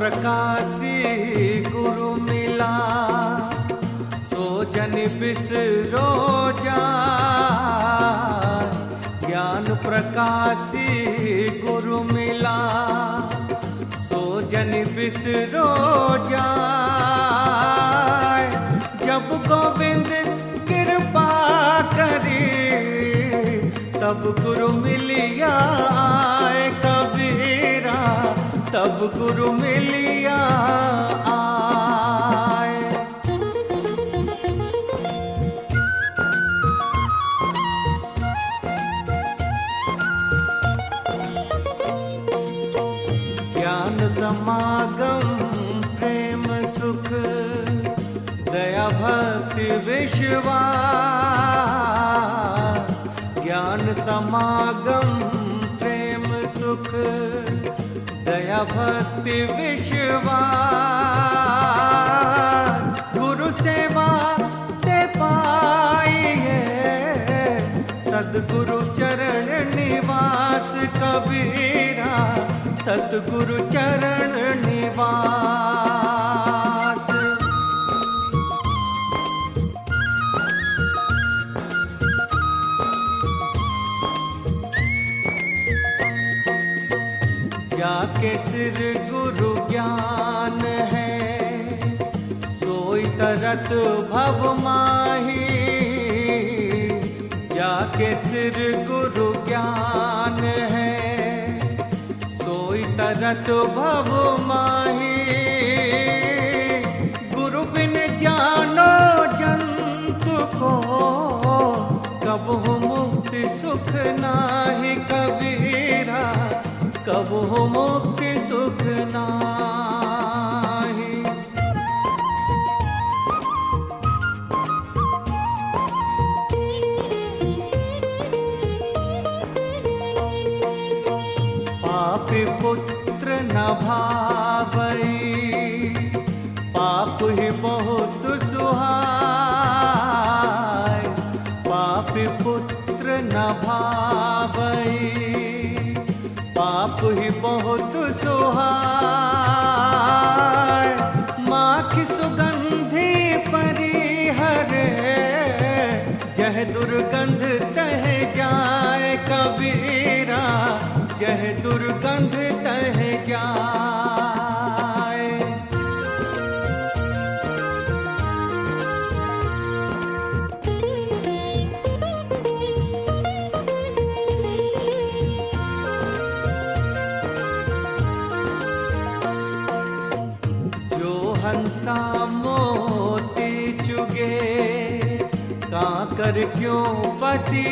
प्रकाशी गुरु मिला सो जन बिसरो जा ज्ञान प्रकाशी गुरु मिला सो जन बिसरो जा जब गोविंद कृपा करी, तब गुरु मिलिया तब गुरु मिलिया ज्ञान समागम प्रेम सुख दया भक्ति विश्वास। ज्ञान समागम प्रेम सुख भक्ति विश्वास गुरु सेवा ते पाइए। सदगुरु चरण निवास कबीरा सतगुरु चरण निवास। जाके सिर गुरु ज्ञान है। सोई तरत भव माही, जाके सिर गुरु ज्ञान है। सोई तरत भव माही, गुरु बिन जानो जंतु को कब मुक्ति सुख नाही कबीरा कब हो मुक्ति सुख नाही? पापी पुत्र न भावई पाप ही बहुत क्यों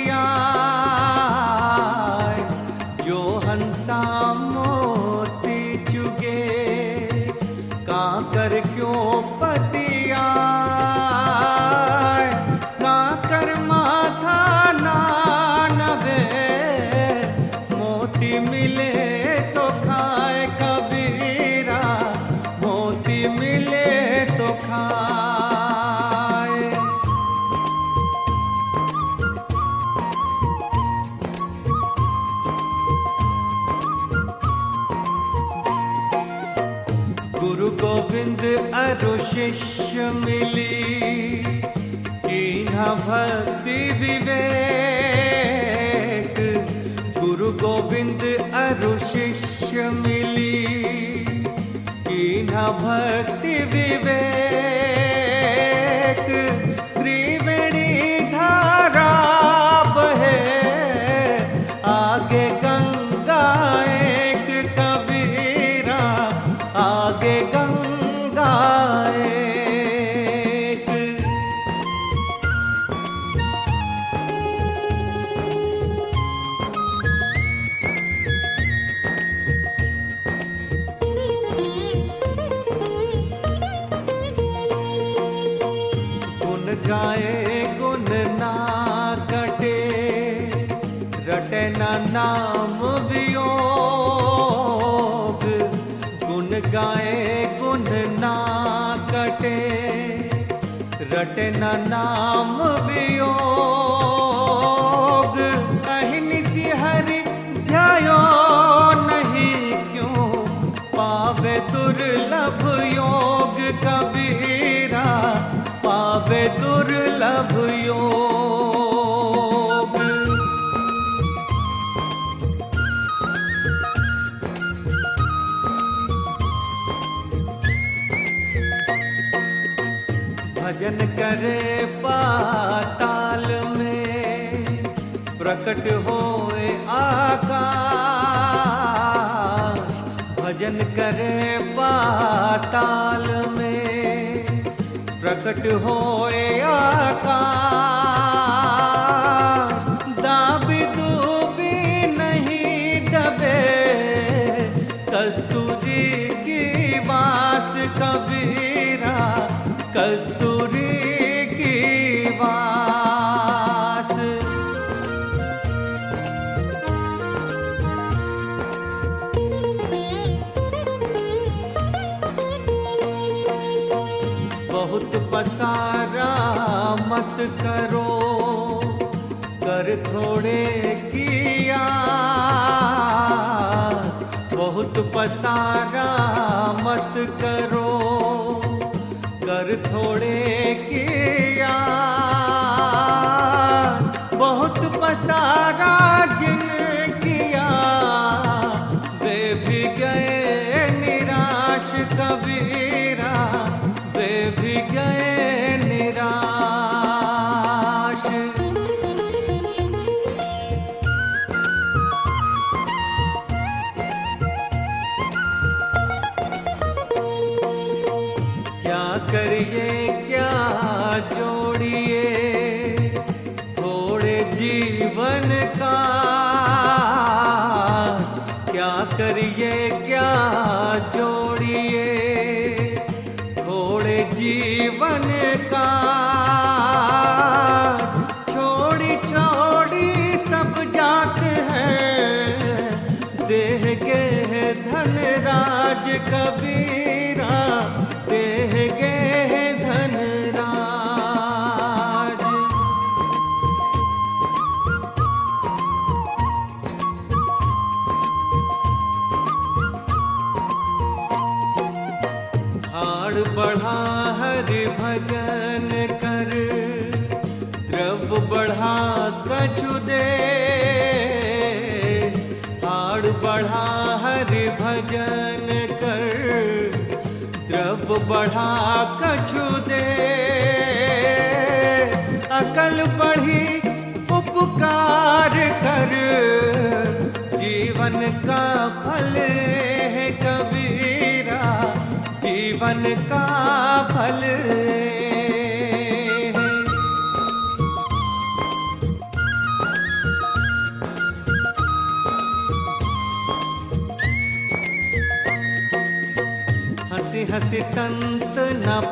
நான் प्रकट होए आकाश भजन करे पाताल में। प्रकट होए बहुत पसारा मत करो। कर थोड़े किया बहुत पसारा मत करो। कर थोड़े किया बहुत पसारा क्या जोड़िए? थोड़े जीवन का छोड़ी छोड़ी सब जात हैं। देह के धन राज कबीरा। बढ़ा कछु दे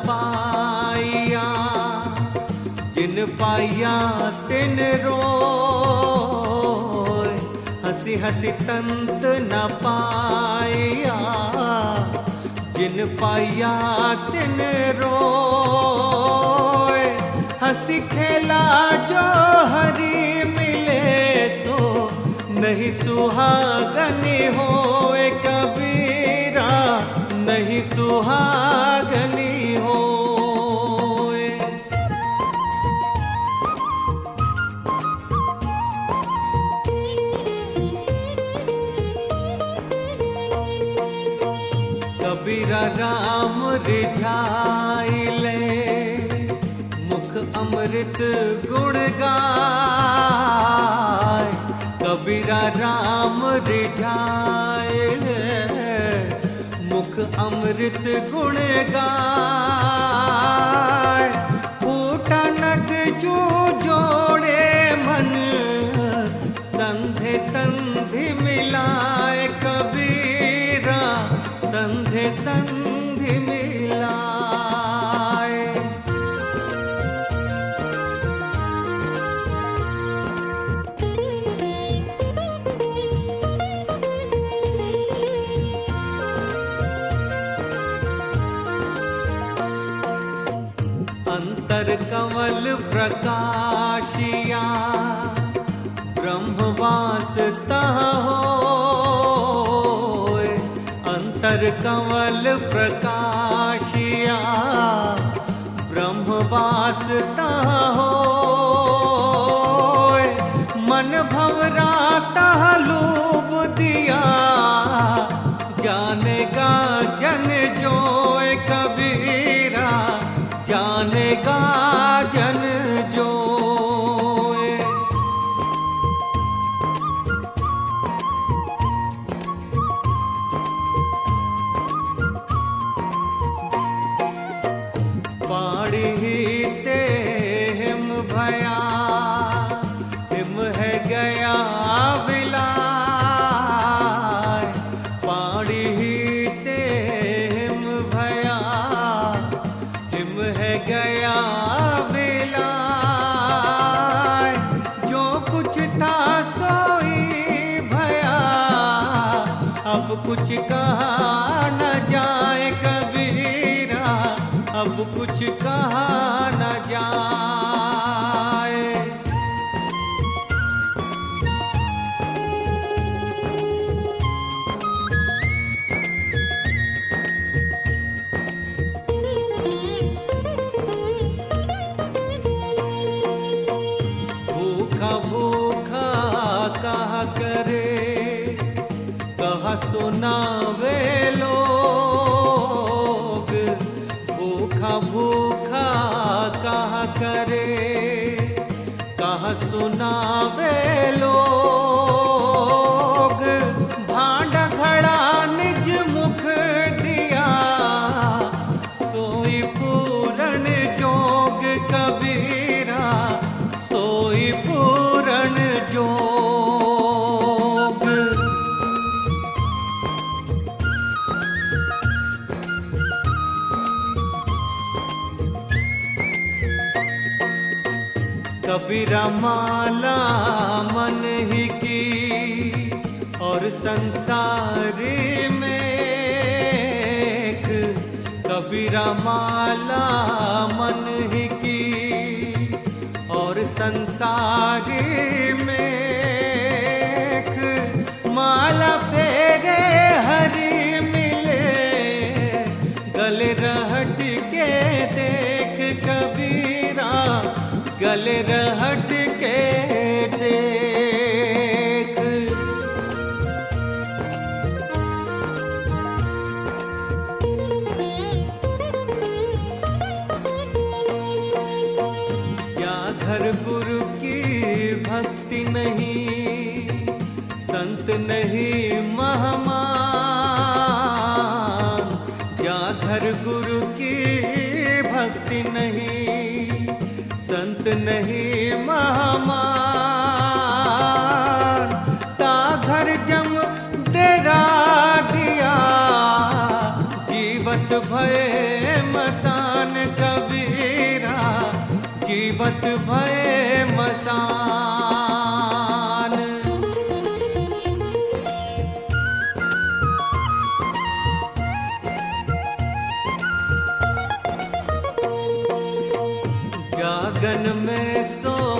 पाइया, जिन पाइया तिन रोय हँसी हँसी तंत न पाइया, जिन पाइया तिन रोय हँसी खेला जो हरी मिले तो नहीं सुहागनी होए कबीरा, नहीं सुहागनी कबीरा राम रिझाइले मुख अमृत गुण गाय। कबीरा राम रिझाइले मुख अमृत गुण गाय। अंतर कमल प्रकाशिया ब्रह्मवास हो अंतर कमल प्रकाश रमाला मन ही की और संसार में एक कभी रमा गले रहट लगन में सो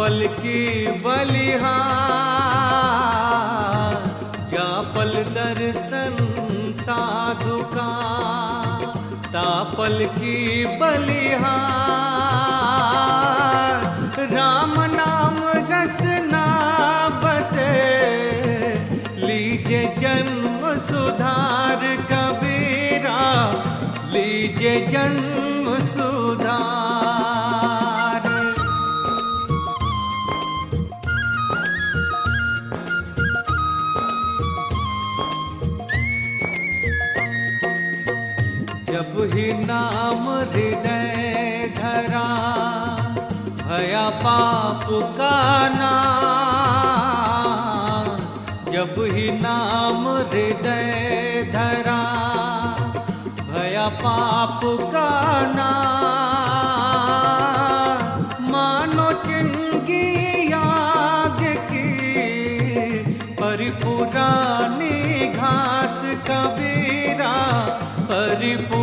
पल की बलिहार जापल दर्शन साधु का तापल की बलिहार।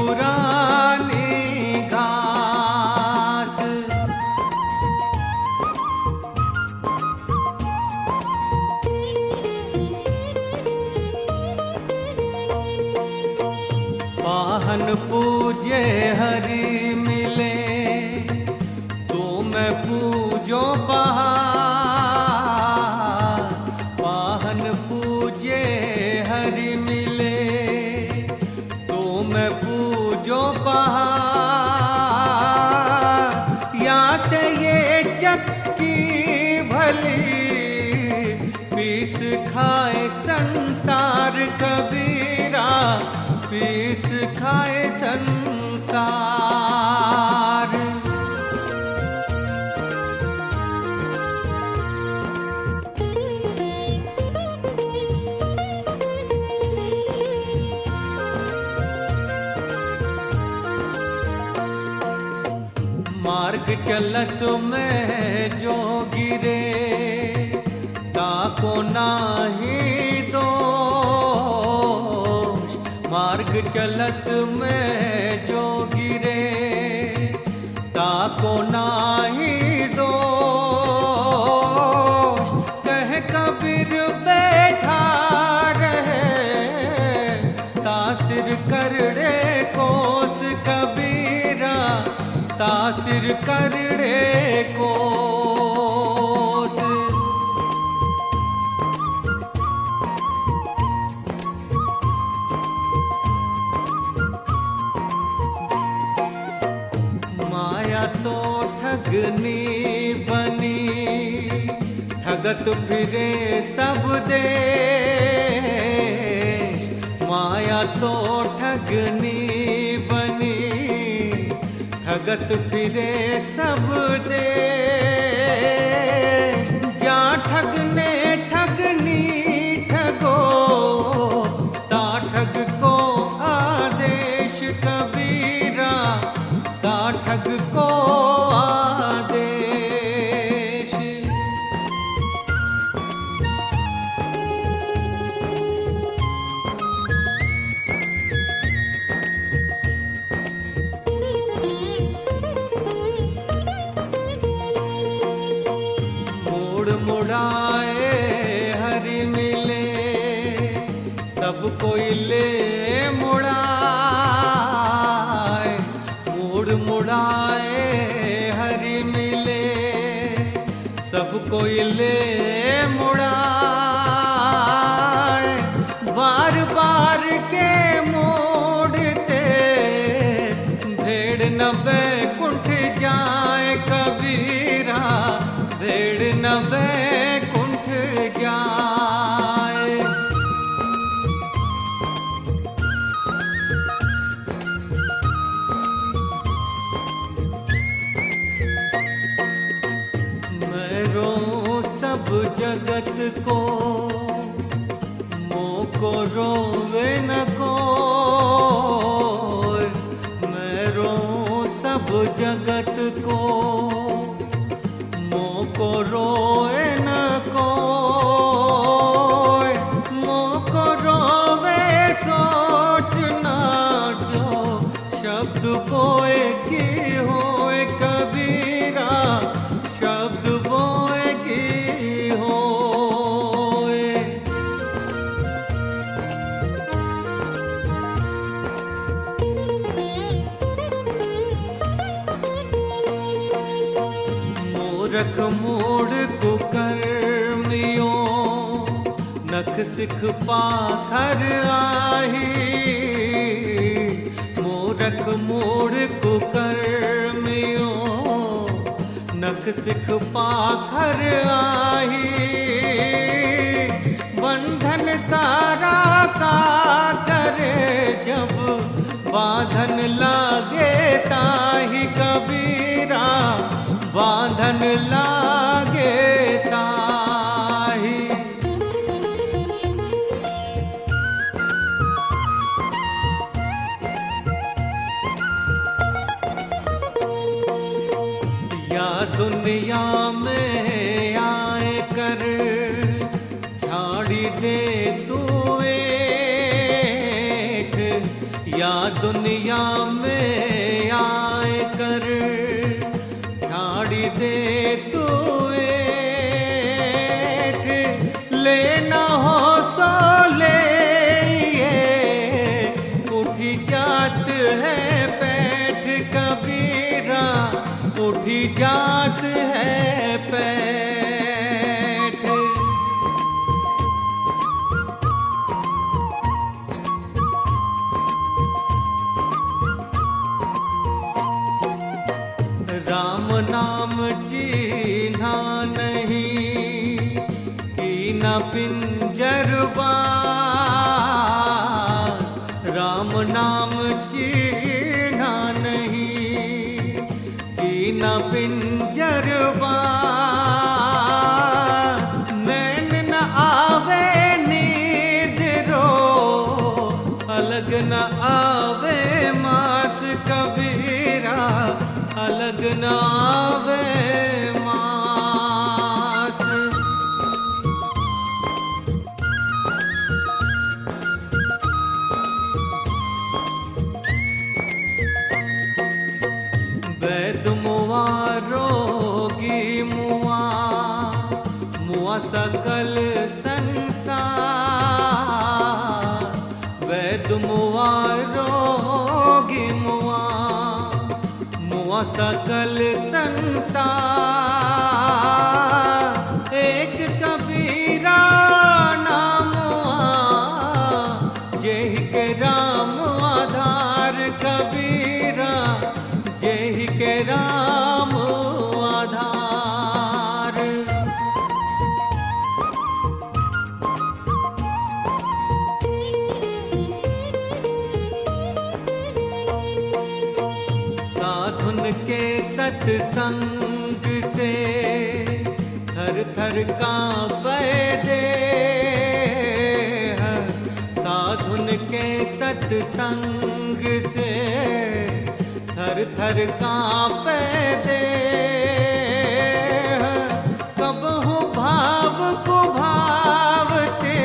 돌아 गलत में जो गिरे ताको नाही दो मार्ग चलत में तो ठगनी बनी, ठगत फिरे सब दे। माया तो ठगनी बनी, ठगत फिरे सब दे। सिख पाथर आही। मोरक मोड़ कुकर्मियो नख सिख पाथर आही। बंधन तारा का करे जब बांधन लागे ताही कबीरा। बांधन ला नाम चिन्हा नहीं की न बिन सकल संसार वैद मुआ रोगी मुआ मुआ सकल संसार। धर का दे कब हो भाव को भाव ते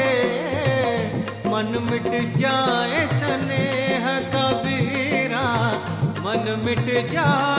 मन मिट जाए स्नेह कबीरा। मन मिट जाए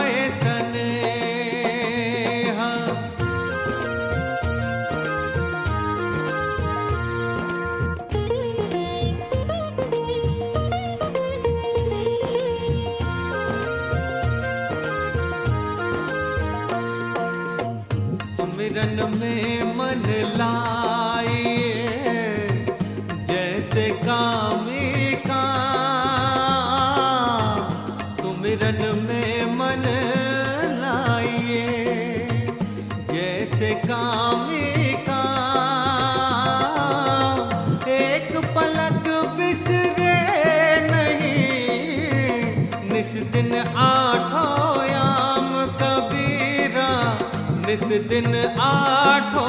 निस दिन आठो याम कबीरा निस दिन आठो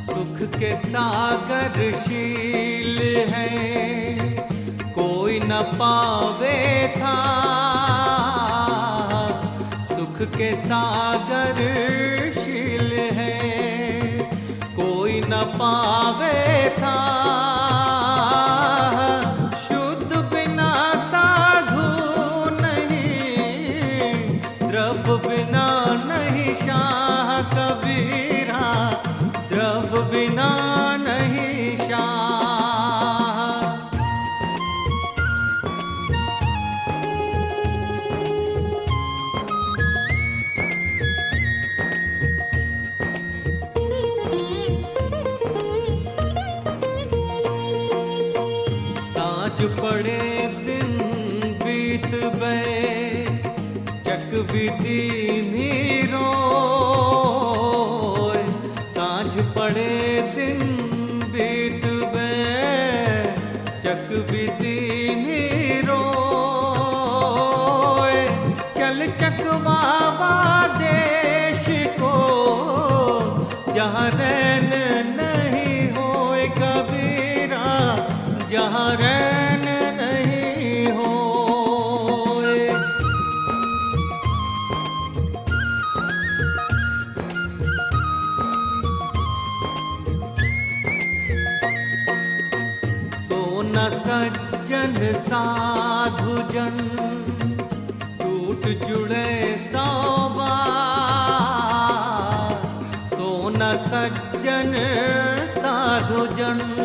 सुख के सागर शील है, कोई न पावे था। के सागर शील है। कोई न पावे था सज्जन साधु जन टूट जुड़े सोबा सो सज्जन साधु जन।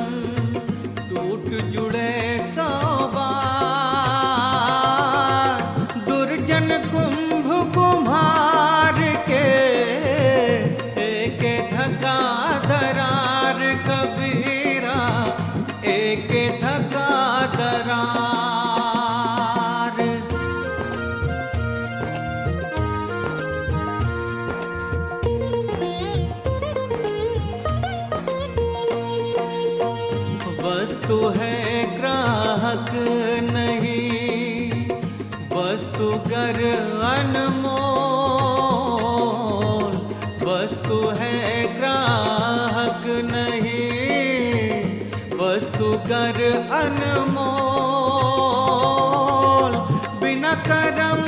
ग्राहक नहीं। वस्तु कर अनमोल बिना कर्म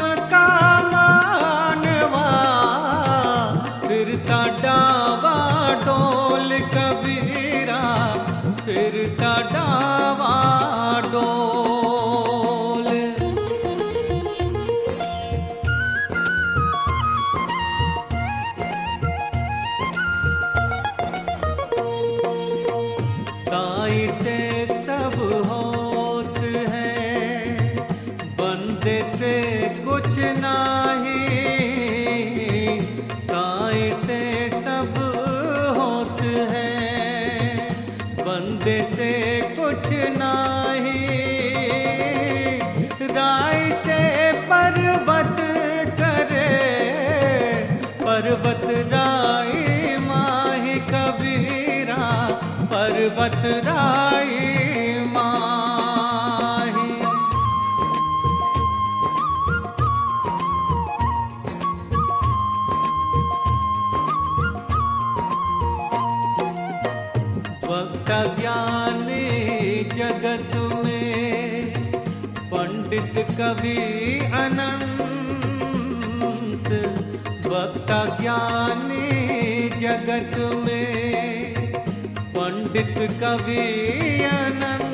पर्वत राय माही। ज्ञानी जगत में पंडित कवि अनंत। वक्ता ज्ञानी जगत में पंडित कवि अनंत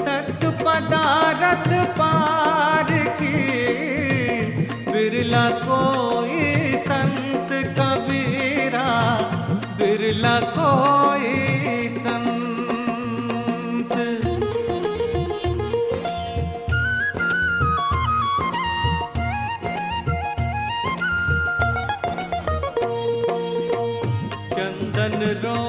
सत पदारत पार की बिरला कोई door.